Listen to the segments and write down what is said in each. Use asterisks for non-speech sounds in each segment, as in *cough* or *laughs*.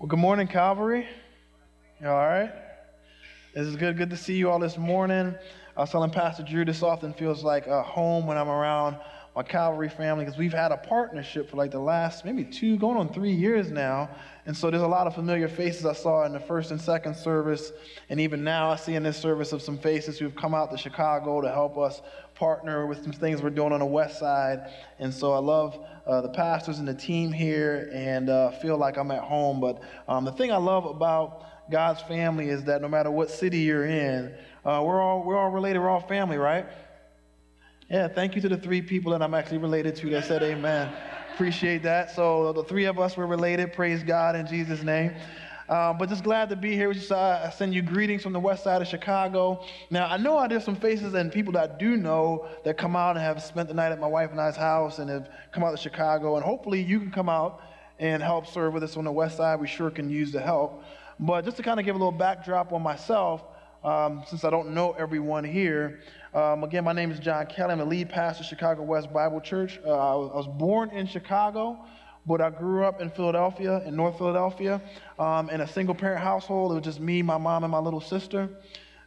Well, good morning, Calvary. You all right? This is good. Good to see you all this morning. I was telling Pastor Drew this often feels like a home when I'm around my Calvary family because we've had a partnership for like the last maybe two, going on three years now. And so there's a lot of familiar faces I saw in the first and second service. And even now I see in this service of some faces who've come out to Chicago to help us partner with some things we're doing on the west side. And so I love uh, the pastors and the team here and uh, feel like I'm at home. But um, the thing I love about God's family is that no matter what city you're in, uh, we're, all, we're all related, we're all family, right? Yeah, thank you to the three people that I'm actually related to that said amen. Appreciate that. So the three of us were related. Praise God in Jesus' name. Uh, but just glad to be here. Just, uh, I send you greetings from the west side of Chicago. Now, I know there's some faces and people that I do know that come out and have spent the night at my wife and I's house and have come out to Chicago. And hopefully you can come out and help serve with us on the west side. We sure can use the help. But just to kind of give a little backdrop on myself, um, since I don't know everyone here, um, again, my name is John Kelly. I'm the lead pastor of Chicago West Bible Church. Uh, I, was, I, was, born in Chicago, but I grew up in Philadelphia, in North Philadelphia, um, in a single parent household. It was just me, my mom, and my little sister.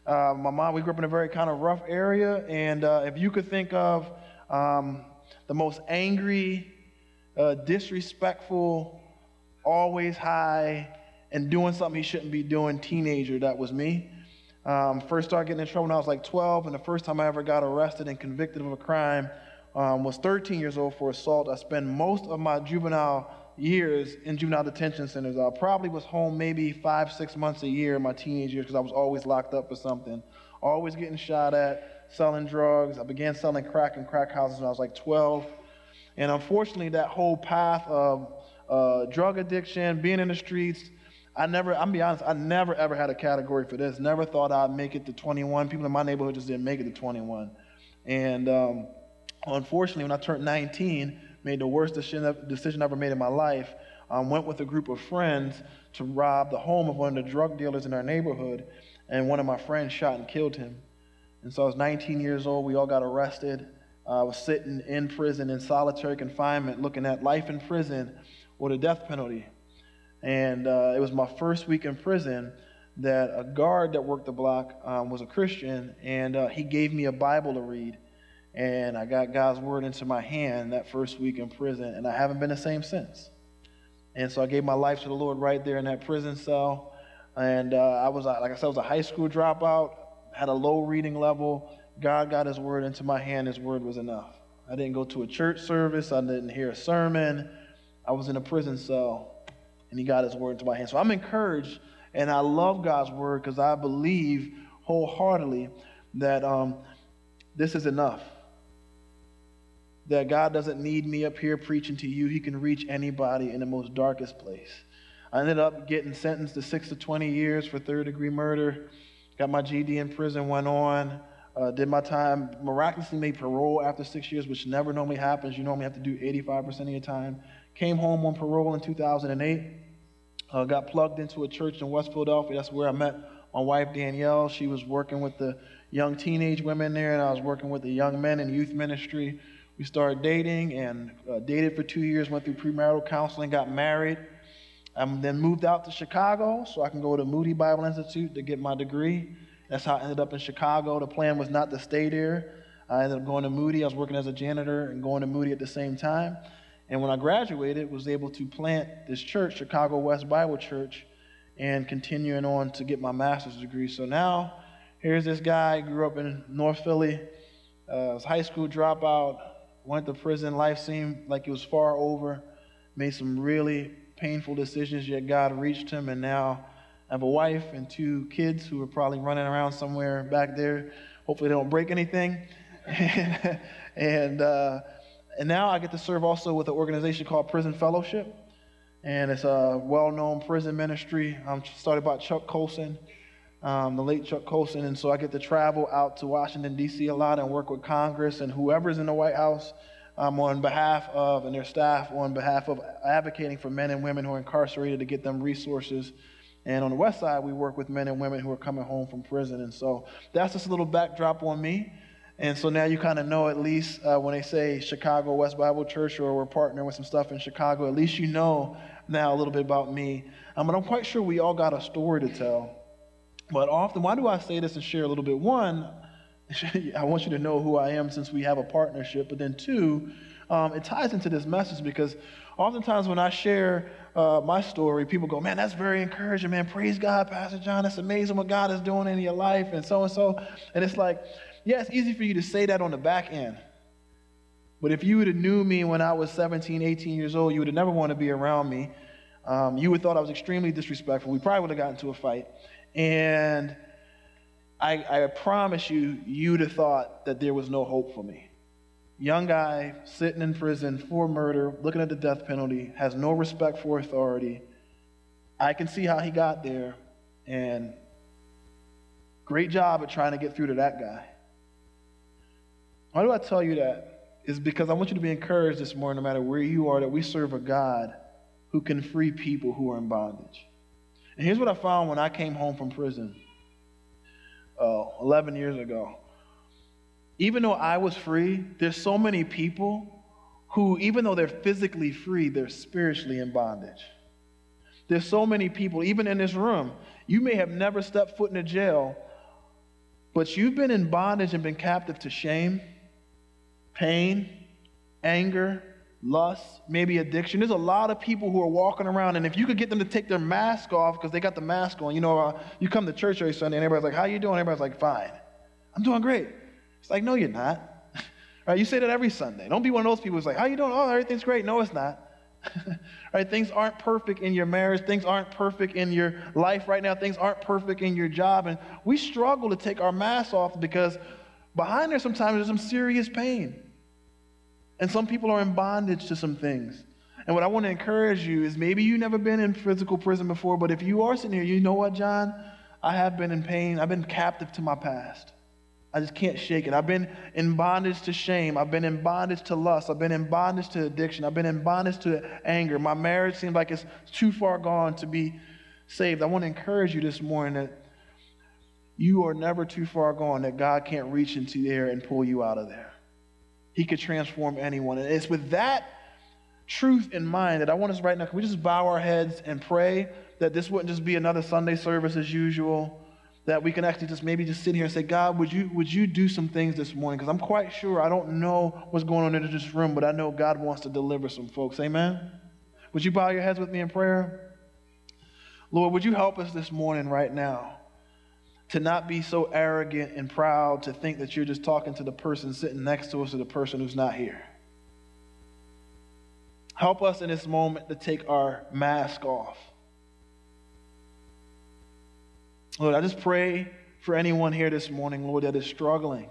Uh, my mom, we grew up in a very kind of rough area. And uh, if you could think of um, the most angry, uh, disrespectful, always high, and doing something he shouldn't be doing teenager, that was me. Um, first started getting in trouble when I was like 12, and the first time I ever got arrested and convicted of a crime um, was 13 years old for assault. I spent most of my juvenile years in juvenile detention centers. I probably was home maybe five, six months a year in my teenage years because I was always locked up for something, always getting shot at, selling drugs. I began selling crack in crack houses when I was like 12. And unfortunately, that whole path of uh, drug addiction, being in the streets, I never, I'm be honest, I never ever had a category for this. Never thought I'd make it to 21. People in my neighborhood just didn't make it to 21. And um, unfortunately, when I turned 19, made the worst decision, I ever made in my life. Um, went with a group of friends to rob the home of one of the drug dealers in our neighborhood, and one of my friends shot and killed him. And so I was 19 years old. We all got arrested. Uh, I was sitting in prison in solitary confinement, looking at life in prison or the death penalty. And uh, it was my first week in prison that a guard that worked the block um, was a Christian, and uh, he gave me a Bible to read. And I got God's word into my hand that first week in prison, and I haven't been the same since. And so I gave my life to the Lord right there in that prison cell. And uh, I was, like I said, I was a high school dropout, had a low reading level. God got His word into my hand. His word was enough. I didn't go to a church service. I didn't hear a sermon. I was in a prison cell and he got his word into my hand. So I'm encouraged, and I love God's word because I believe wholeheartedly that um, this is enough. That God doesn't need me up here preaching to you. He can reach anybody in the most darkest place. I ended up getting sentenced to six to 20 years for third degree murder. Got my GED in prison, went on, uh, did my time, miraculously made parole after six years, which never normally happens. You normally have to do 85% of your time. Came home on parole in 2008. Uh, got plugged into a church in West Philadelphia. That's where I met my wife, Danielle. She was working with the young teenage women there, and I was working with the young men in youth ministry. We started dating and uh, dated for two years, went through premarital counseling, got married. Um, then moved out to Chicago so I can go to Moody Bible Institute to get my degree. That's how I ended up in Chicago. The plan was not to stay there. I ended up going to Moody. I was working as a janitor and going to Moody at the same time. And when I graduated, was able to plant this church, Chicago West Bible Church, and continuing on to get my master's degree. So now, here's this guy, grew up in North Philly, uh, was high school dropout, went to prison. Life seemed like it was far over, made some really painful decisions, yet God reached him, and now I have a wife and two kids who are probably running around somewhere back there. Hopefully, they don't break anything. *laughs* and, uh, and now I get to serve also with an organization called Prison Fellowship. And it's a well known prison ministry um, started by Chuck Colson, um, the late Chuck Colson. And so I get to travel out to Washington, D.C. a lot and work with Congress and whoever's in the White House um, on behalf of, and their staff on behalf of advocating for men and women who are incarcerated to get them resources. And on the west side, we work with men and women who are coming home from prison. And so that's just a little backdrop on me. And so now you kind of know at least uh, when they say Chicago West Bible Church or we're partnering with some stuff in Chicago, at least you know now a little bit about me. Um, but I'm quite sure we all got a story to tell. But often, why do I say this and share a little bit? One, *laughs* I want you to know who I am since we have a partnership. But then, two, um, it ties into this message because oftentimes when I share uh, my story, people go, Man, that's very encouraging, man. Praise God, Pastor John. That's amazing what God is doing in your life, and so and so. And it's like, yeah, it's easy for you to say that on the back end. But if you would have knew me when I was 17, 18 years old, you would have never wanted to be around me. Um, you would have thought I was extremely disrespectful. We probably would have gotten into a fight. And I, I promise you, you'd have thought that there was no hope for me. Young guy sitting in prison for murder, looking at the death penalty, has no respect for authority. I can see how he got there, and great job at trying to get through to that guy. Why do I tell you that? Is because I want you to be encouraged this morning, no matter where you are, that we serve a God who can free people who are in bondage. And here's what I found when I came home from prison uh, 11 years ago. Even though I was free, there's so many people who, even though they're physically free, they're spiritually in bondage. There's so many people, even in this room, you may have never stepped foot in a jail, but you've been in bondage and been captive to shame, pain, anger, lust, maybe addiction. There's a lot of people who are walking around, and if you could get them to take their mask off because they got the mask on, you know, uh, you come to church every Sunday and everybody's like, "How you doing?" Everybody's like, "Fine." I'm doing great. It's like, no, you're not. *laughs* right? You say that every Sunday. Don't be one of those people who's like, "How you doing?" Oh, everything's great. No, it's not. *laughs* right? Things aren't perfect in your marriage. Things aren't perfect in your life right now. Things aren't perfect in your job, and we struggle to take our masks off because behind there sometimes there's some serious pain. And some people are in bondage to some things. And what I want to encourage you is maybe you've never been in physical prison before, but if you are sitting here, you know what, John? I have been in pain. I've been captive to my past. I just can't shake it. I've been in bondage to shame. I've been in bondage to lust. I've been in bondage to addiction. I've been in bondage to anger. My marriage seems like it's too far gone to be saved. I want to encourage you this morning that you are never too far gone, that God can't reach into there and pull you out of there. He could transform anyone. And it's with that truth in mind that I want us right now, can we just bow our heads and pray that this wouldn't just be another Sunday service as usual? That we can actually just maybe just sit here and say, God, would you, would you do some things this morning? Because I'm quite sure I don't know what's going on in this room, but I know God wants to deliver some folks. Amen? Would you bow your heads with me in prayer? Lord, would you help us this morning right now? To not be so arrogant and proud to think that you're just talking to the person sitting next to us or the person who's not here. Help us in this moment to take our mask off. Lord, I just pray for anyone here this morning, Lord, that is struggling.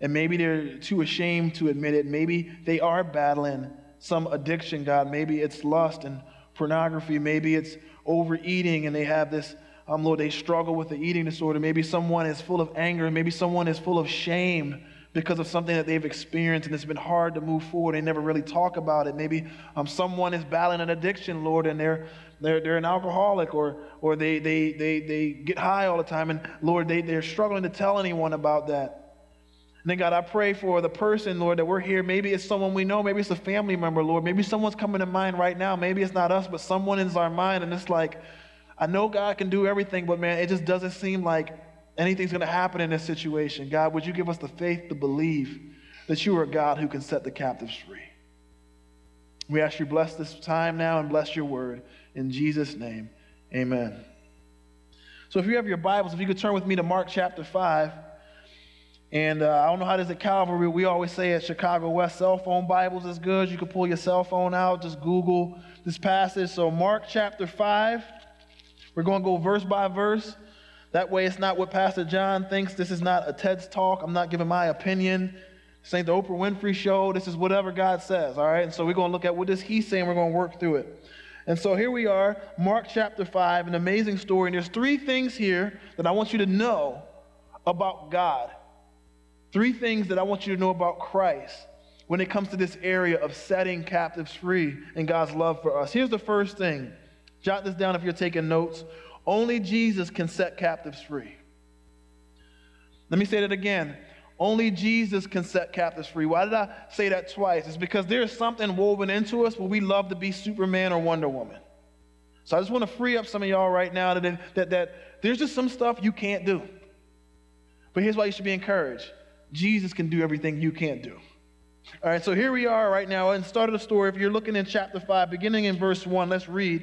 And maybe they're too ashamed to admit it. Maybe they are battling some addiction, God. Maybe it's lust and pornography. Maybe it's overeating and they have this um, Lord, they struggle with the eating disorder. Maybe someone is full of anger. Maybe someone is full of shame because of something that they've experienced and it's been hard to move forward. They never really talk about it. Maybe um, someone is battling an addiction, Lord, and they're, they're, they're an alcoholic or, or they, they, they, they get high all the time. And Lord, they, they're struggling to tell anyone about that. And then, God, I pray for the person, Lord, that we're here. Maybe it's someone we know. Maybe it's a family member, Lord. Maybe someone's coming to mind right now. Maybe it's not us, but someone in our mind. And it's like, I know God can do everything, but man, it just doesn't seem like anything's going to happen in this situation. God, would you give us the faith to believe that you are God who can set the captives free? We ask you bless this time now and bless your word. In Jesus' name, amen. So if you have your Bibles, if you could turn with me to Mark chapter 5. And uh, I don't know how it is at Calvary. We always say at Chicago West, cell phone Bibles is good. You can pull your cell phone out, just Google this passage. So, Mark chapter 5. We're going to go verse by verse. That way, it's not what Pastor John thinks. This is not a TED's talk. I'm not giving my opinion. This ain't the Oprah Winfrey show. This is whatever God says, all right? And so we're going to look at what He saying. We're going to work through it. And so here we are, Mark chapter 5, an amazing story. And there's three things here that I want you to know about God. Three things that I want you to know about Christ when it comes to this area of setting captives free and God's love for us. Here's the first thing Jot this down if you're taking notes. Only Jesus can set captives free. Let me say that again. only Jesus can set captives free. Why did I say that twice? It's because there's something woven into us where we love to be Superman or Wonder Woman. So I just want to free up some of y'all right now that, that, that there's just some stuff you can't do. But here's why you should be encouraged Jesus can do everything you can't do. All right, so here we are right now, and start of the story. If you're looking in chapter 5, beginning in verse 1, let's read.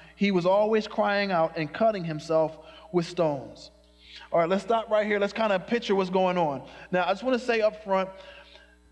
he was always crying out and cutting himself with stones. All right, let's stop right here. Let's kind of picture what's going on. Now, I just want to say up front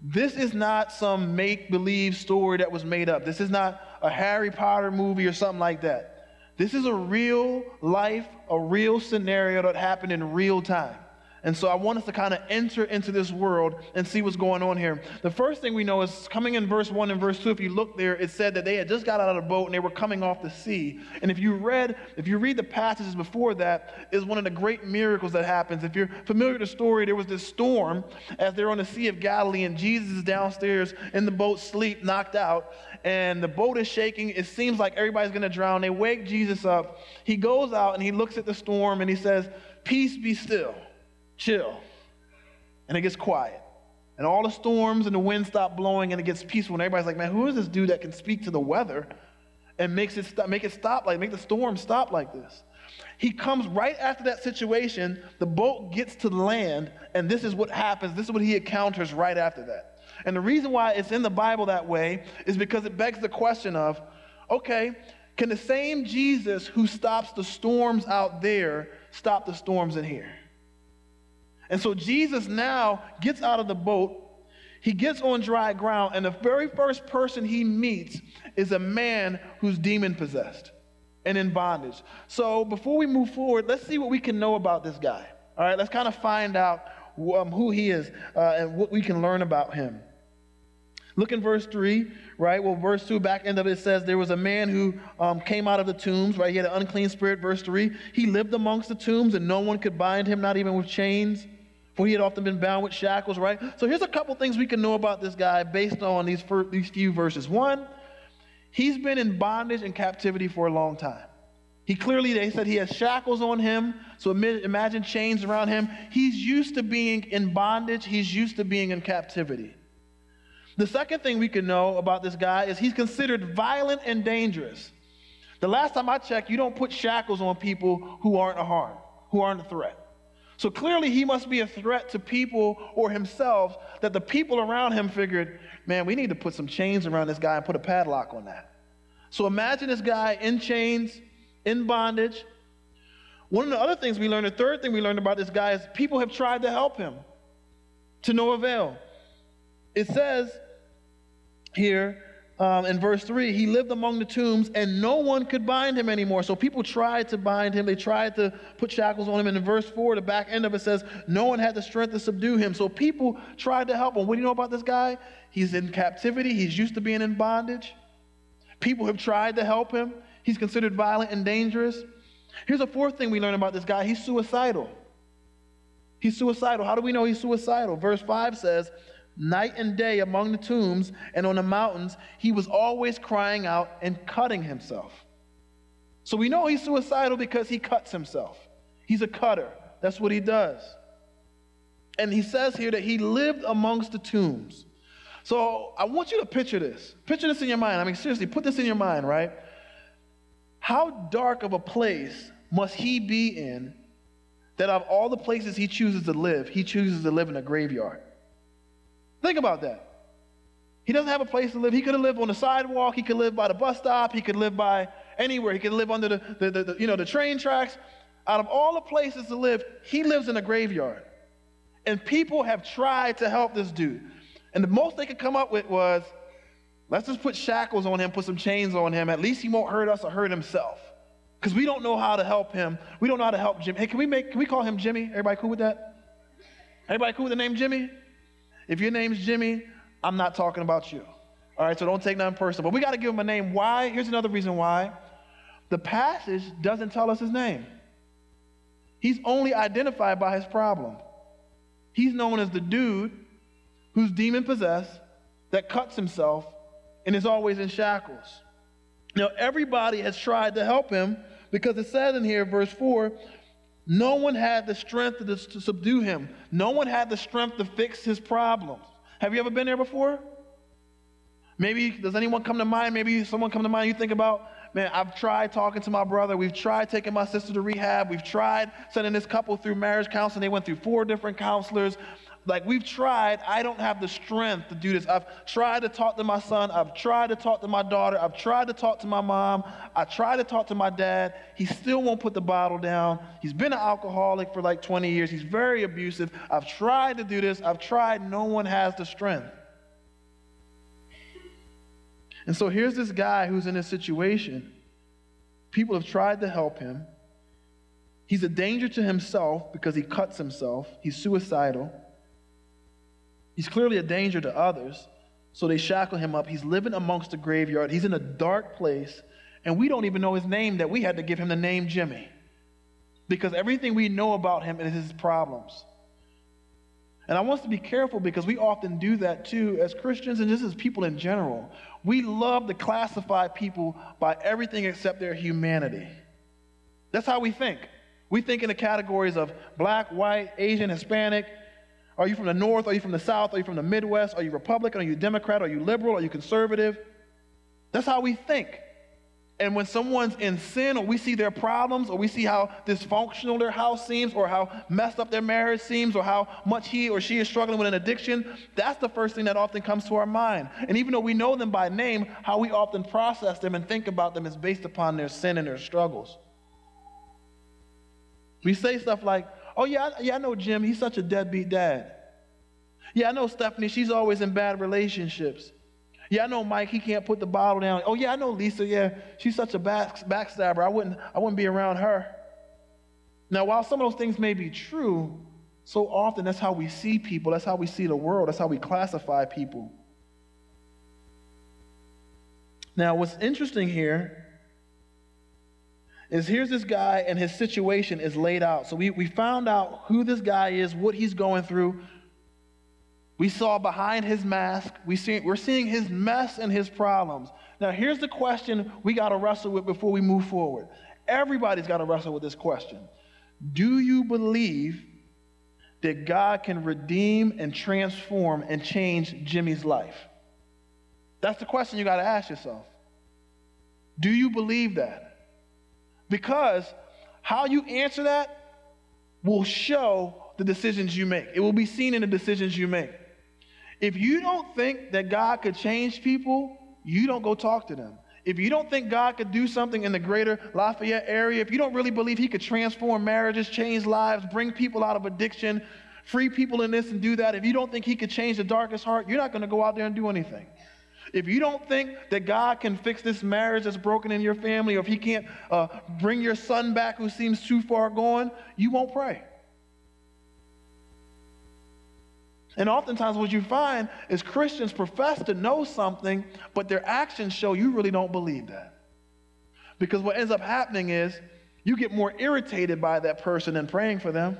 this is not some make believe story that was made up. This is not a Harry Potter movie or something like that. This is a real life, a real scenario that happened in real time. And so I want us to kind of enter into this world and see what's going on here. The first thing we know is coming in verse 1 and verse 2, if you look there, it said that they had just got out of the boat and they were coming off the sea. And if you read, if you read the passages before that, is one of the great miracles that happens. If you're familiar with the story, there was this storm as they're on the Sea of Galilee, and Jesus is downstairs in the boat, sleep, knocked out, and the boat is shaking. It seems like everybody's gonna drown. They wake Jesus up. He goes out and he looks at the storm and he says, Peace be still chill. And it gets quiet. And all the storms and the wind stop blowing and it gets peaceful. And everybody's like, man, who is this dude that can speak to the weather and makes it stop, make it stop like, make the storm stop like this? He comes right after that situation. The boat gets to land, and this is what happens. This is what he encounters right after that. And the reason why it's in the Bible that way is because it begs the question of okay, can the same Jesus who stops the storms out there stop the storms in here? And so Jesus now gets out of the boat. He gets on dry ground, and the very first person he meets is a man who's demon possessed and in bondage. So before we move forward, let's see what we can know about this guy. All right, let's kind of find out um, who he is uh, and what we can learn about him. Look in verse 3, right? Well, verse 2, back end of it says there was a man who um, came out of the tombs, right? He had an unclean spirit, verse 3. He lived amongst the tombs, and no one could bind him, not even with chains for he had often been bound with shackles, right? So here's a couple things we can know about this guy based on these, these few verses. One, he's been in bondage and captivity for a long time. He clearly, they said he has shackles on him. So imagine chains around him. He's used to being in bondage, he's used to being in captivity. The second thing we can know about this guy is he's considered violent and dangerous. The last time I checked, you don't put shackles on people who aren't a harm, who aren't a threat. So clearly, he must be a threat to people or himself that the people around him figured, man, we need to put some chains around this guy and put a padlock on that. So imagine this guy in chains, in bondage. One of the other things we learned, the third thing we learned about this guy is people have tried to help him to no avail. It says here, um, in verse 3, he lived among the tombs and no one could bind him anymore. So people tried to bind him. They tried to put shackles on him. And in verse 4, the back end of it says, no one had the strength to subdue him. So people tried to help him. What do you know about this guy? He's in captivity. He's used to being in bondage. People have tried to help him. He's considered violent and dangerous. Here's a fourth thing we learn about this guy he's suicidal. He's suicidal. How do we know he's suicidal? Verse 5 says, night and day among the tombs and on the mountains, he was always crying out and cutting himself. So we know he's suicidal because he cuts himself. He's a cutter. That's what he does. And he says here that he lived amongst the tombs. So I want you to picture this. Picture this in your mind. I mean, seriously, put this in your mind, right? How dark of a place must he be in that of all the places he chooses to live, he chooses to live in a graveyard? Think about that. He doesn't have a place to live. He could have lived on the sidewalk. He could live by the bus stop. He could live by anywhere. He could live under the, the, the, the, you know, the train tracks. Out of all the places to live, he lives in a graveyard. And people have tried to help this dude. And the most they could come up with was, let's just put shackles on him, put some chains on him. At least he won't hurt us or hurt himself. Because we don't know how to help him. We don't know how to help Jimmy. Hey, can we make can we call him Jimmy? Everybody cool with that? Everybody cool with the name Jimmy? If your name's Jimmy, I'm not talking about you. All right, so don't take nothing personal. But we got to give him a name. Why? Here's another reason why. The passage doesn't tell us his name. He's only identified by his problem. He's known as the dude who's demon possessed, that cuts himself, and is always in shackles. Now, everybody has tried to help him because it says in here, verse 4, no one had the strength to, to subdue him. No one had the strength to fix his problems. Have you ever been there before? Maybe, does anyone come to mind? Maybe someone come to mind you think about, man, I've tried talking to my brother. We've tried taking my sister to rehab. We've tried sending this couple through marriage counseling. They went through four different counselors. Like we've tried, I don't have the strength to do this. I've tried to talk to my son. I've tried to talk to my daughter. I've tried to talk to my mom. I tried to talk to my dad. He still won't put the bottle down. He's been an alcoholic for like 20 years. He's very abusive. I've tried to do this. I've tried. No one has the strength. And so here's this guy who's in this situation. People have tried to help him. He's a danger to himself because he cuts himself. He's suicidal. He's clearly a danger to others, so they shackle him up. He's living amongst the graveyard. He's in a dark place, and we don't even know his name that we had to give him the name Jimmy. Because everything we know about him is his problems. And I want us to be careful because we often do that too as Christians, and just as people in general. We love to classify people by everything except their humanity. That's how we think. We think in the categories of black, white, Asian, Hispanic, are you from the North? Are you from the South? Are you from the Midwest? Are you Republican? Are you Democrat? Are you liberal? Are you conservative? That's how we think. And when someone's in sin, or we see their problems, or we see how dysfunctional their house seems, or how messed up their marriage seems, or how much he or she is struggling with an addiction, that's the first thing that often comes to our mind. And even though we know them by name, how we often process them and think about them is based upon their sin and their struggles. We say stuff like, Oh, yeah, yeah, I know Jim. He's such a deadbeat dad. Yeah, I know Stephanie. She's always in bad relationships. Yeah, I know Mike. He can't put the bottle down. Oh, yeah, I know Lisa. Yeah, she's such a back, backstabber. I wouldn't, I wouldn't be around her. Now, while some of those things may be true, so often that's how we see people. That's how we see the world. That's how we classify people. Now, what's interesting here is here's this guy and his situation is laid out. So we, we found out who this guy is, what he's going through. We saw behind his mask, we see, we're seeing his mess and his problems. Now, here's the question we got to wrestle with before we move forward. Everybody's got to wrestle with this question Do you believe that God can redeem and transform and change Jimmy's life? That's the question you got to ask yourself. Do you believe that? Because how you answer that will show the decisions you make. It will be seen in the decisions you make. If you don't think that God could change people, you don't go talk to them. If you don't think God could do something in the greater Lafayette area, if you don't really believe He could transform marriages, change lives, bring people out of addiction, free people in this and do that, if you don't think He could change the darkest heart, you're not going to go out there and do anything. If you don't think that God can fix this marriage that's broken in your family, or if He can't uh, bring your son back who seems too far gone, you won't pray. And oftentimes, what you find is Christians profess to know something, but their actions show you really don't believe that. Because what ends up happening is you get more irritated by that person than praying for them.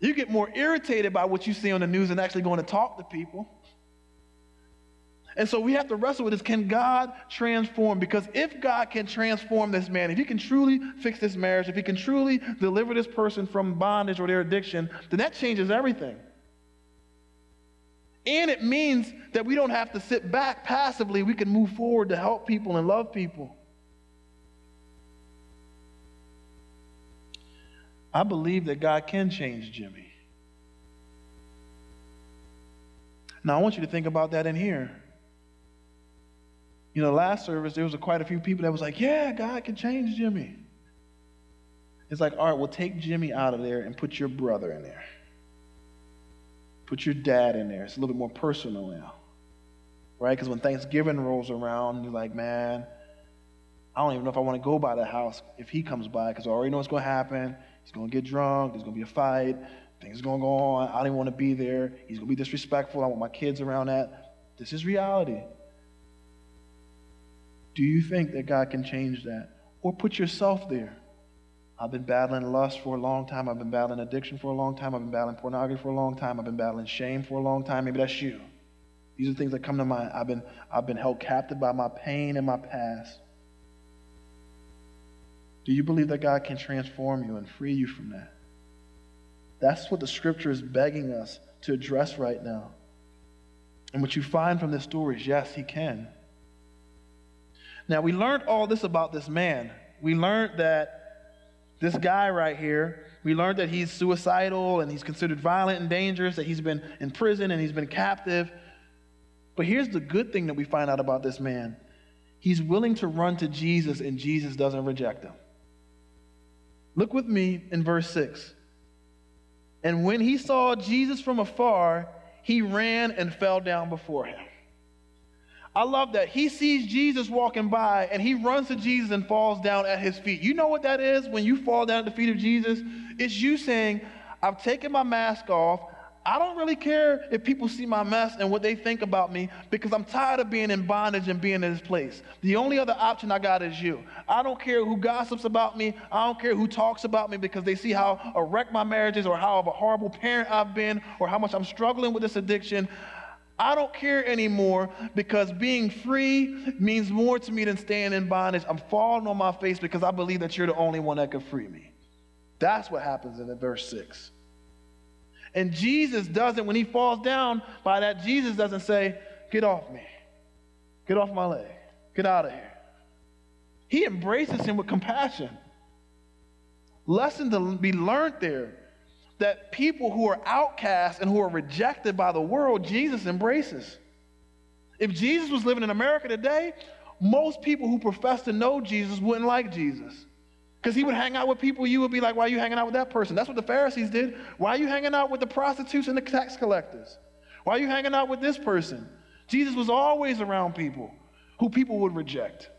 You get more irritated by what you see on the news than actually going to talk to people. And so we have to wrestle with this can God transform? Because if God can transform this man, if he can truly fix this marriage, if he can truly deliver this person from bondage or their addiction, then that changes everything. And it means that we don't have to sit back passively. We can move forward to help people and love people. I believe that God can change Jimmy. Now, I want you to think about that in here. You know, last service, there was a, quite a few people that was like, yeah, God can change Jimmy. It's like, all right, well, take Jimmy out of there and put your brother in there. Put your dad in there. It's a little bit more personal now. Right? Because when Thanksgiving rolls around, you're like, man, I don't even know if I want to go by the house if he comes by because I already know what's going to happen. He's going to get drunk. There's going to be a fight. Things are going to go on. I don't want to be there. He's going to be disrespectful. I want my kids around that. This is reality. Do you think that God can change that? Or put yourself there. I've been battling lust for a long time. I've been battling addiction for a long time. I've been battling pornography for a long time. I've been battling shame for a long time. Maybe that's you. These are things that come to mind. I've been, I've been held captive by my pain and my past. Do you believe that God can transform you and free you from that? That's what the scripture is begging us to address right now. And what you find from this story is yes, he can. Now, we learned all this about this man. We learned that this guy right here, we learned that he's suicidal and he's considered violent and dangerous, that he's been in prison and he's been captive. But here's the good thing that we find out about this man he's willing to run to Jesus, and Jesus doesn't reject him. Look with me in verse 6. And when he saw Jesus from afar, he ran and fell down before him. I love that. He sees Jesus walking by and he runs to Jesus and falls down at his feet. You know what that is when you fall down at the feet of Jesus? It's you saying, I've taken my mask off. I don't really care if people see my mess and what they think about me because I'm tired of being in bondage and being in this place. The only other option I got is you. I don't care who gossips about me. I don't care who talks about me because they see how a wreck my marriage is or how of a horrible parent I've been or how much I'm struggling with this addiction. I don't care anymore because being free means more to me than staying in bondage. I'm falling on my face because I believe that you're the only one that can free me. That's what happens in verse 6. And Jesus doesn't, when he falls down by that, Jesus doesn't say, Get off me. Get off my leg. Get out of here. He embraces him with compassion. Lesson to be learned there that people who are outcast and who are rejected by the world, Jesus embraces. If Jesus was living in America today, most people who profess to know Jesus wouldn't like Jesus. Because he would hang out with people, you would be like, why are you hanging out with that person? That's what the Pharisees did. Why are you hanging out with the prostitutes and the tax collectors? Why are you hanging out with this person? Jesus was always around people who people would reject.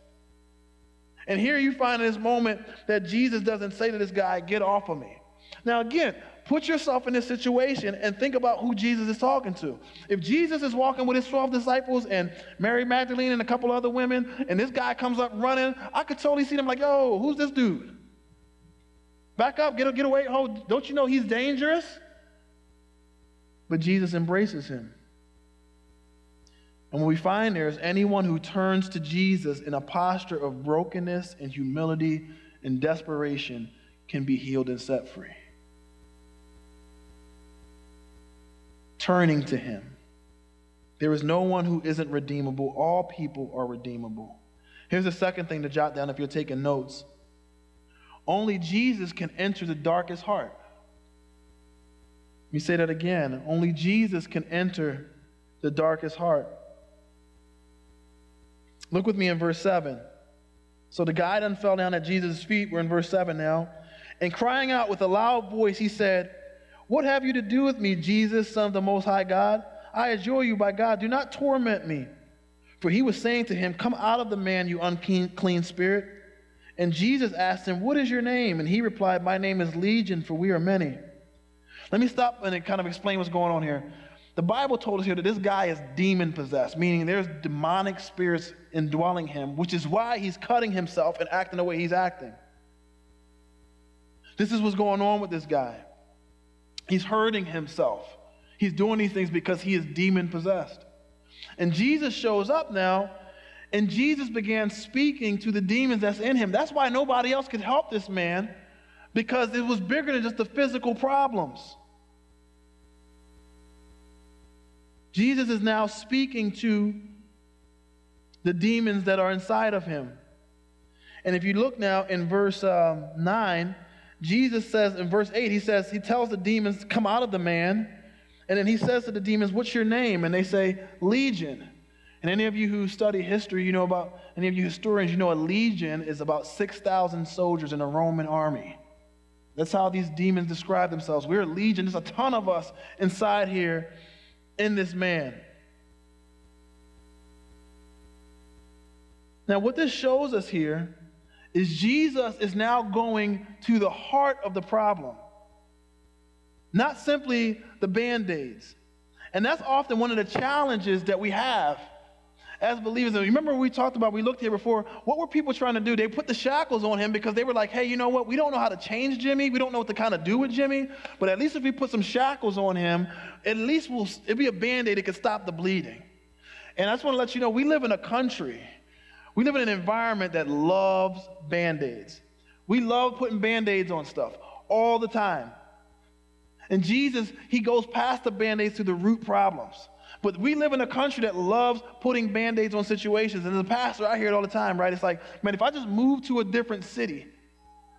And here you find in this moment that Jesus doesn't say to this guy, get off of me. Now, again, put yourself in this situation and think about who Jesus is talking to. If Jesus is walking with his 12 disciples and Mary Magdalene and a couple other women, and this guy comes up running, I could totally see them like, yo, who's this dude? Back up, get, get away. Oh, don't you know he's dangerous? But Jesus embraces him. And what we find there is anyone who turns to Jesus in a posture of brokenness and humility and desperation can be healed and set free. Turning to him. There is no one who isn't redeemable. All people are redeemable. Here's the second thing to jot down if you're taking notes. Only Jesus can enter the darkest heart. Let me say that again. Only Jesus can enter the darkest heart. Look with me in verse 7. So the guy then fell down at Jesus' feet. We're in verse 7 now. And crying out with a loud voice, he said, what have you to do with me, Jesus, Son of the Most High God? I adjure you by God, do not torment me. For he was saying to him, Come out of the man, you unclean spirit. And Jesus asked him, What is your name? And he replied, My name is Legion, for we are many. Let me stop and kind of explain what's going on here. The Bible told us here that this guy is demon possessed, meaning there's demonic spirits indwelling him, which is why he's cutting himself and acting the way he's acting. This is what's going on with this guy. He's hurting himself. He's doing these things because he is demon possessed. And Jesus shows up now, and Jesus began speaking to the demons that's in him. That's why nobody else could help this man, because it was bigger than just the physical problems. Jesus is now speaking to the demons that are inside of him. And if you look now in verse um, 9, Jesus says in verse 8, he says, he tells the demons, come out of the man. And then he says to the demons, what's your name? And they say, Legion. And any of you who study history, you know about, any of you historians, you know a legion is about 6,000 soldiers in a Roman army. That's how these demons describe themselves. We're a legion. There's a ton of us inside here in this man. Now, what this shows us here is Jesus is now going to the heart of the problem. not simply the band aids. And that's often one of the challenges that we have as believers. And remember, we talked about, we looked here before, what were people trying to do? They put the shackles on him because they were like, hey, you know what? We don't know how to change Jimmy. We don't know what to kind of do with Jimmy. But at least if we put some shackles on him, at least we'll, it'll be a band aid that can stop the bleeding. And I just want to let you know, we live in a country, we live in an environment that loves band aids. We love putting band aids on stuff all the time. And Jesus, he goes past the band aids to the root problems. But we live in a country that loves putting band aids on situations. And as a pastor, I hear it all the time, right? It's like, man, if I just move to a different city,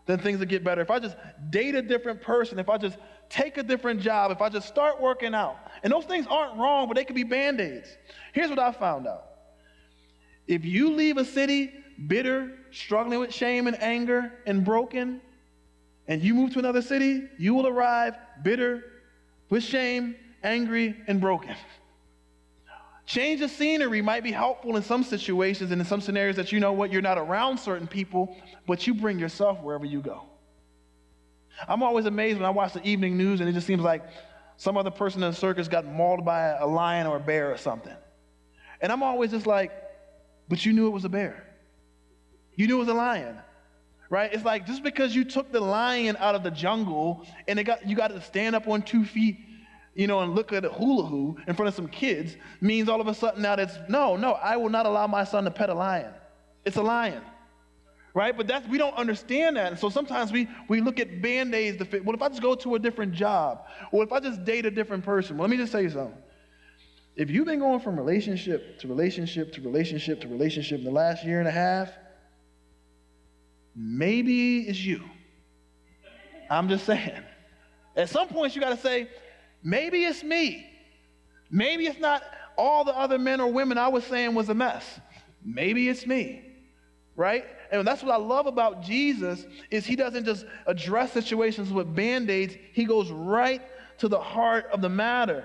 then things will get better. If I just date a different person, if I just take a different job, if I just start working out. And those things aren't wrong, but they could be band aids. Here's what I found out if you leave a city bitter, struggling with shame and anger and broken, and you move to another city, you will arrive bitter, with shame, angry, and broken. Change of scenery might be helpful in some situations and in some scenarios that you know what, you're not around certain people, but you bring yourself wherever you go. I'm always amazed when I watch the evening news and it just seems like some other person in the circus got mauled by a lion or a bear or something. And I'm always just like, but you knew it was a bear. You knew it was a lion right? It's like just because you took the lion out of the jungle and it got you got to stand up on two feet, you know, and look at a hula hoop in front of some kids means all of a sudden now that's no, no, I will not allow my son to pet a lion. It's a lion. Right? But that's we don't understand that. And so sometimes we we look at band-aids to fit. Well, if I just go to a different job, or if I just date a different person, well, let me just tell you something. If you've been going from relationship to relationship to relationship to relationship in the last year and a half, maybe it's you. I'm just saying. At some points, you got to say, maybe it's me. Maybe it's not all the other men or women I was saying was a mess. Maybe it's me. Right? And that's what I love about Jesus is he doesn't just address situations with band-aids. He goes right to the heart of the matter.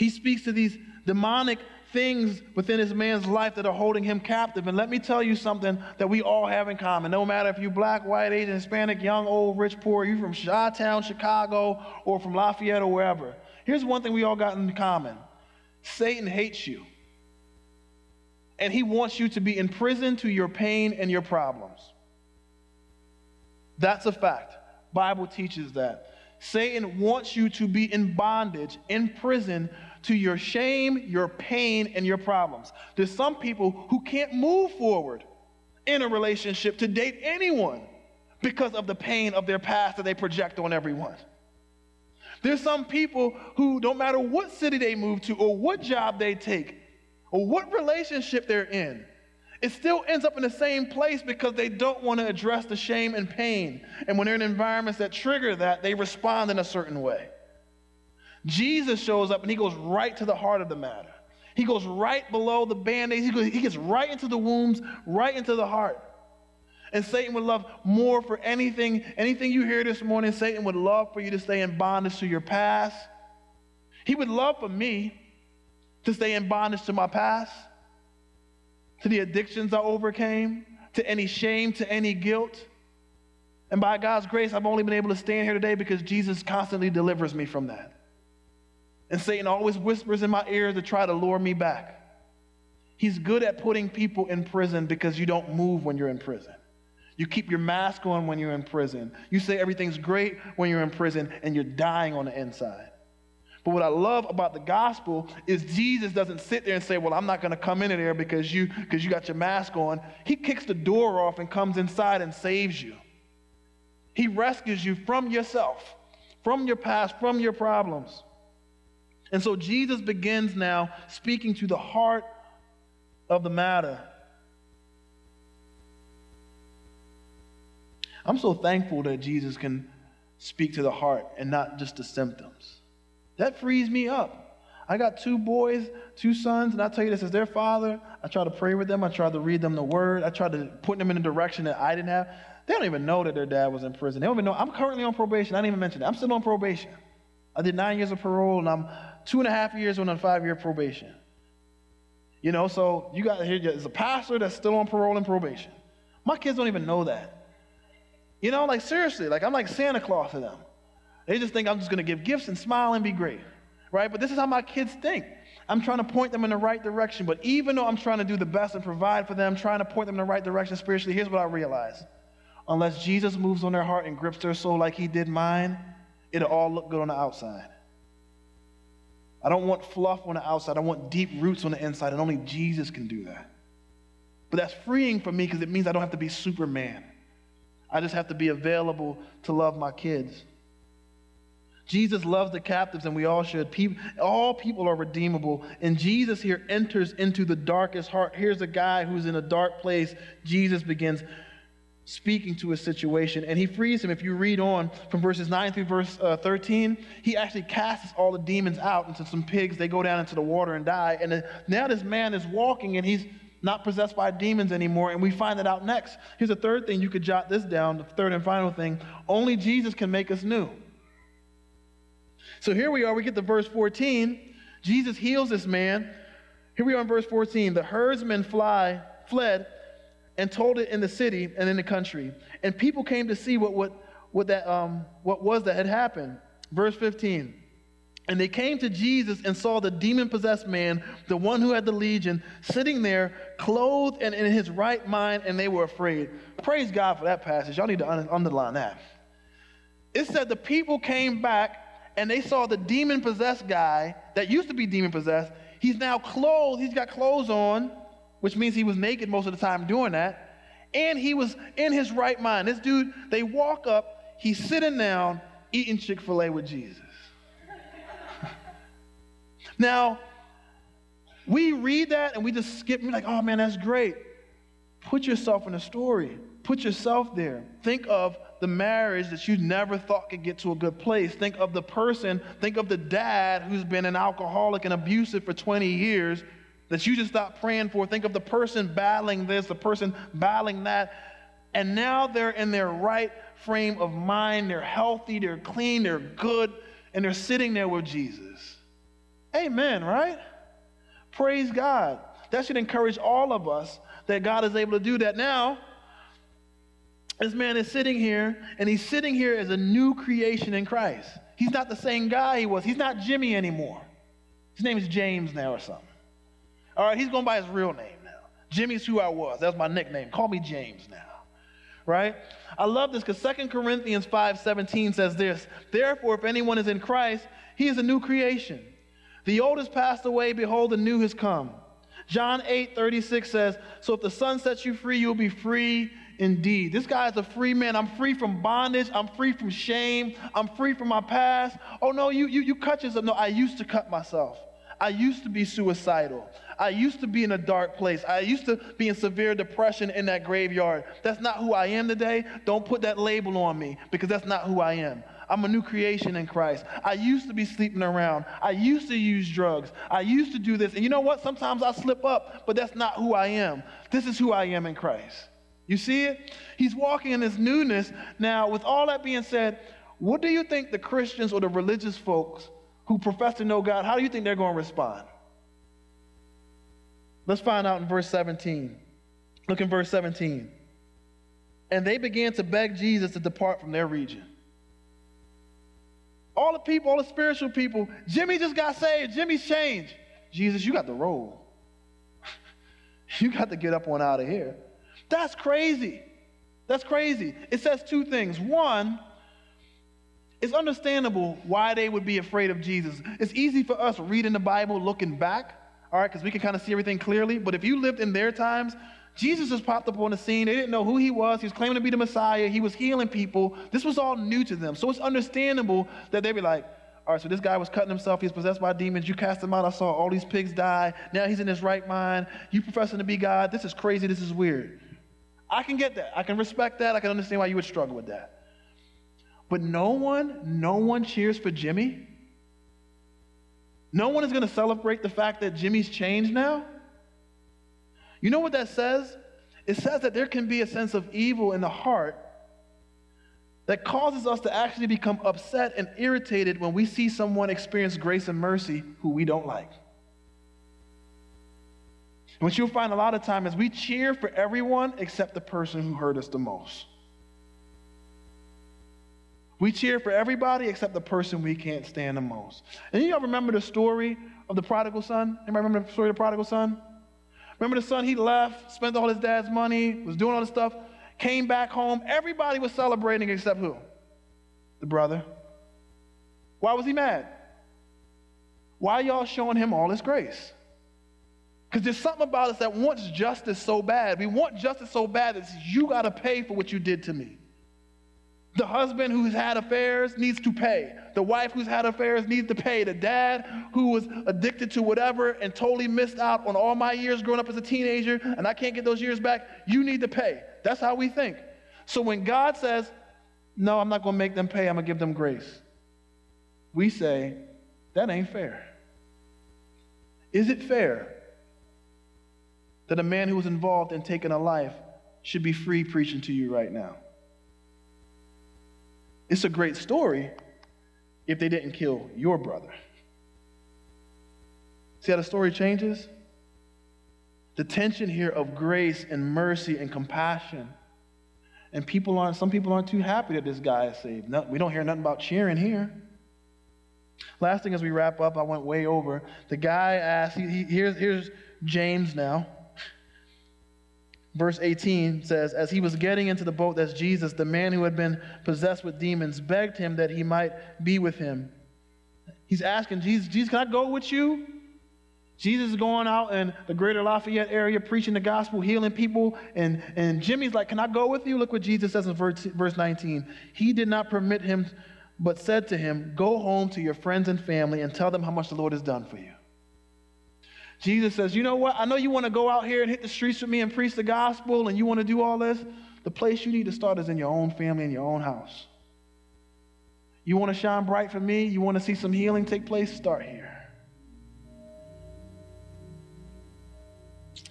He speaks to these demonic things within this man's life that are holding him captive. And let me tell you something that we all have in common. No matter if you're black, white, Asian, Hispanic, young, old, rich, poor, you're from Chi-Town, Chicago, or from Lafayette or wherever. Here's one thing we all got in common. Satan hates you. And he wants you to be in prison to your pain and your problems. That's a fact. Bible teaches that. Satan wants you to be in bondage, in prison to your shame, your pain, and your problems. There's some people who can't move forward in a relationship to date anyone because of the pain of their past that they project on everyone. There's some people who, no matter what city they move to, or what job they take, or what relationship they're in, it still ends up in the same place because they don't want to address the shame and pain. And when they're in environments that trigger that, they respond in a certain way. Jesus shows up and he goes right to the heart of the matter. He goes right below the band aid. He, goes, he gets right into the wombs, right into the heart. And Satan would love more for anything, anything you hear this morning, Satan would love for you to stay in bondage to your past. He would love for me to stay in bondage to my past, to the addictions I overcame, to any shame, to any guilt. And by God's grace, I've only been able to stand here today because Jesus constantly delivers me from that. And Satan always whispers in my ear to try to lure me back. He's good at putting people in prison because you don't move when you're in prison. You keep your mask on when you're in prison. You say everything's great when you're in prison and you're dying on the inside. But what I love about the gospel is Jesus doesn't sit there and say, "Well, I'm not going to come in there because you because you got your mask on." He kicks the door off and comes inside and saves you. He rescues you from yourself, from your past, from your problems. And so Jesus begins now speaking to the heart of the matter. I'm so thankful that Jesus can speak to the heart and not just the symptoms. That frees me up. I got two boys, two sons, and I tell you this as their father. I try to pray with them. I try to read them the word. I try to put them in a direction that I didn't have. They don't even know that their dad was in prison. They don't even know. I'm currently on probation. I didn't even mention that. I'm still on probation. I did nine years of parole, and I'm two and a half years on a five year probation. You know, so you got here, there's a pastor that's still on parole and probation. My kids don't even know that. You know, like seriously, like I'm like Santa Claus to them. They just think I'm just to give gifts and smile and be great, right? But this is how my kids think. I'm trying to point them in the right direction. But even though I'm trying to do the best and provide for them, trying to point them in the right direction spiritually, here's what I realize. Unless Jesus moves on their heart and grips their soul like he did mine, it'll all look good on the outside. I don't want fluff on the outside. I want deep roots on the inside, and only Jesus can do that. But that's freeing for me because it means I don't have to be Superman. I just have to be available to love my kids. Jesus loves the captives, and we all should. People, all people are redeemable. And Jesus here enters into the darkest heart. Here's a guy who's in a dark place. Jesus begins speaking to his situation, and he frees him. If you read on from verses 9 through verse uh, 13, he actually casts all the demons out into some pigs. They go down into the water and die. And uh, now this man is walking, and he's not possessed by demons anymore, and we find that out next. Here's a third thing. You could jot this down, the third and final thing. Only Jesus can make us new. So here we are, we get to verse 14. Jesus heals this man. Here we are in verse 14. The herdsmen fly, fled and told it in the city and in the country. And people came to see what, what, what, that, um, what was that had happened. Verse 15. And they came to Jesus and saw the demon possessed man, the one who had the legion, sitting there, clothed and in his right mind, and they were afraid. Praise God for that passage. Y'all need to underline that. It said the people came back and they saw the demon possessed guy that used to be demon possessed. He's now clothed, he's got clothes on, which means he was naked most of the time doing that. And he was in his right mind. This dude, they walk up, he's sitting down eating Chick fil A with Jesus. *laughs* now, we read that and we just skip, me like, oh man, that's great. Put yourself in the story, put yourself there. Think of the marriage that you never thought could get to a good place. Think of the person, think of the dad who's been an alcoholic and abusive for 20 years that you just stopped praying for. Think of the person battling this, the person battling that. And now they're in their right frame of mind. They're healthy, they're clean, they're good, and they're sitting there with Jesus. Amen, right? Praise God. That should encourage all of us that God is able to do that. Now, this man is sitting here, and he's sitting here as a new creation in Christ. He's not the same guy he was. He's not Jimmy anymore. His name is James now or something. All right, he's going by his real name now. Jimmy's who I was. That's my nickname. Call me James now. Right? I love this because 2 Corinthians 5:17 says this, "Therefore if anyone is in Christ, he is a new creation. The old has passed away, behold the new has come." John 8:36 says, "So if the Son sets you free, you'll be free indeed. This guy is a free man. I'm free from bondage. I'm free from shame. I'm free from my past. Oh, no, you, you, you cut yourself. No, I used to cut myself. I used to be suicidal. I used to be in a dark place. I used to be in severe depression in that graveyard. That's not who I am today. Don't put that label on me because that's not who I am. I'm a new creation in Christ. I used to be sleeping around. I used to use drugs. I used to do this. And you know what? Sometimes I slip up, but that's not who I am. This is who I am in Christ. You see it? He's walking in this newness. Now, with all that being said, what do you think the Christians or the religious folks who profess to know God, how do you think they're going to respond? Let's find out in verse 17. Look in verse 17. And they began to beg Jesus to depart from their region. All the people, all the spiritual people, Jimmy just got saved. Jimmy's changed. Jesus, you got the roll. *laughs* you got to get up on out of here. That's crazy. That's crazy. It says two things. One, it's understandable why they would be afraid of Jesus. It's easy for us reading the Bible looking back, all right, because we can kind of see everything clearly. But if you lived in their times, Jesus just popped up on the scene. They didn't know who he was. He was claiming to be the Messiah. He was healing people. This was all new to them. So it's understandable that they'd be like, all right, so this guy was cutting himself. He's possessed by demons. You cast him out. I saw all these pigs die. Now he's in his right mind. You professing to be God. This is crazy. This is weird. I can get that. I can respect that. I can understand why you would struggle with that. But no one, no one cheers for Jimmy. No one is going to celebrate the fact that Jimmy's changed now. You know what that says? It says that there can be a sense of evil in the heart that causes us to actually become upset and irritated when we see someone experience grace and mercy who we don't like. What you'll find a lot of time is we cheer for everyone except the person who hurt us the most. We cheer for everybody except the person we can't stand the most. And y'all remember the story of the prodigal son? Anybody remember the story of the prodigal son? Remember the son, he left, spent all his dad's money, was doing all this stuff, came back home. Everybody was celebrating except who? The brother. Why was he mad? Why y'all showing him all this grace? Because there's something about us that wants justice so bad. We want justice so bad that you got to pay for what you did to me. The husband who's had affairs needs to pay. The wife who's had affairs needs to pay. The dad who was addicted to whatever and totally missed out on all my years growing up as a teenager and I can't get those years back, you need to pay. That's how we think. So when God says, No, I'm not going to make them pay, I'm going to give them grace, we say, That ain't fair. Is it fair that a man who was involved in taking a life should be free preaching to you right now? It's a great story if they didn't kill your brother. See how the story changes? The tension here of grace and mercy and compassion. And people aren't, some people aren't too happy that this guy is saved. No, we don't hear nothing about cheering here. Last thing as we wrap up, I went way over. The guy asked, he, he, here's, here's James now. Verse 18 says, As he was getting into the boat, that's Jesus, the man who had been possessed with demons begged him that he might be with him. He's asking Jesus, Jesus, can I go with you? Jesus is going out in the greater Lafayette area preaching the gospel, healing people. And, and Jimmy's like, Can I go with you? Look what Jesus says in verse, verse 19. He did not permit him, but said to him, Go home to your friends and family and tell them how much the Lord has done for you. Jesus says, You know what? I know you want to go out here and hit the streets with me and preach the gospel and you want to do all this. The place you need to start is in your own family, in your own house. You want to shine bright for me? You want to see some healing take place? Start here.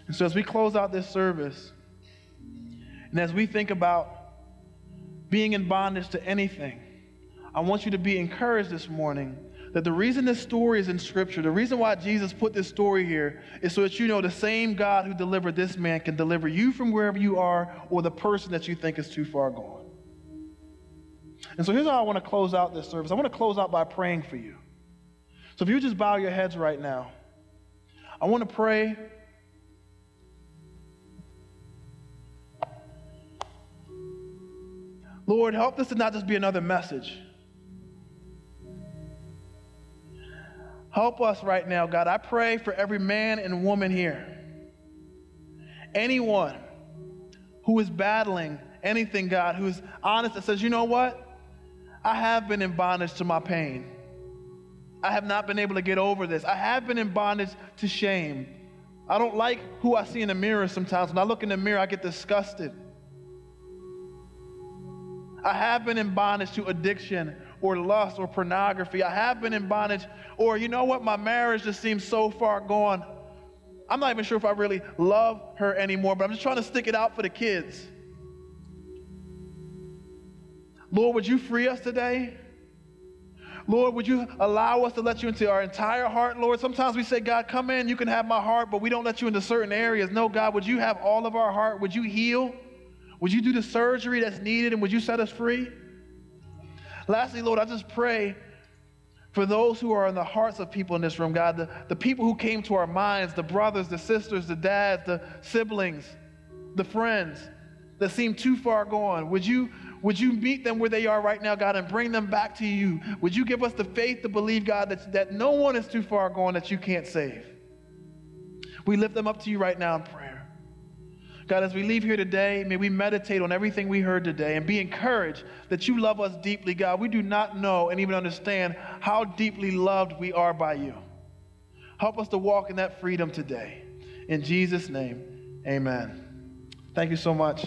And so, as we close out this service, and as we think about being in bondage to anything, I want you to be encouraged this morning that the reason this story is in Scripture, the reason why Jesus put this story here, is so that you know the same God who delivered this man can deliver you from wherever you are or the person that you think is too far gone. And so here's how I want to close out this service I want to close out by praying for you. So if you just bow your heads right now, I want to pray. Lord, help this to not just be another message. Help us right now, God. I pray for every man and woman here. Anyone who is battling anything, God, who's honest and says, you know what? I have been in bondage to my pain. I have not been able to get over this. I have been in bondage to shame. I don't like who I see in the mirror sometimes. When I look in the mirror, I get disgusted. I have been in bondage to addiction or lust or pornography. I have been in bondage, or you know what, my marriage just seems so far gone. I'm not even sure if I really love her anymore, but I'm just trying to stick it out for the kids. Lord, would you free us today? Lord, would you allow us to let you into our entire heart, Lord? Sometimes we say, God, come in, you can have my heart, but we don't let you into certain areas. No, God, would you have all of our heart? Would you heal? Would you do the surgery that's needed and would you set us free? Lastly, Lord, I just pray for those who are in the hearts of people in this room, God, the, the people who came to our minds, the brothers, the sisters, the dads, the siblings, the friends that seem too far gone. Would you, would you meet them where they are right now, God, and bring them back to you? Would you give us the faith to believe, God, that, that no one is too far gone that you can't save? We lift them up to you right now in prayer. God, as we leave here today, may we meditate on everything we heard today and be encouraged that you love us deeply, God. We do not know and even understand how deeply loved we are by you. Help us to walk in that freedom today. In Jesus' name, amen. Thank you so much.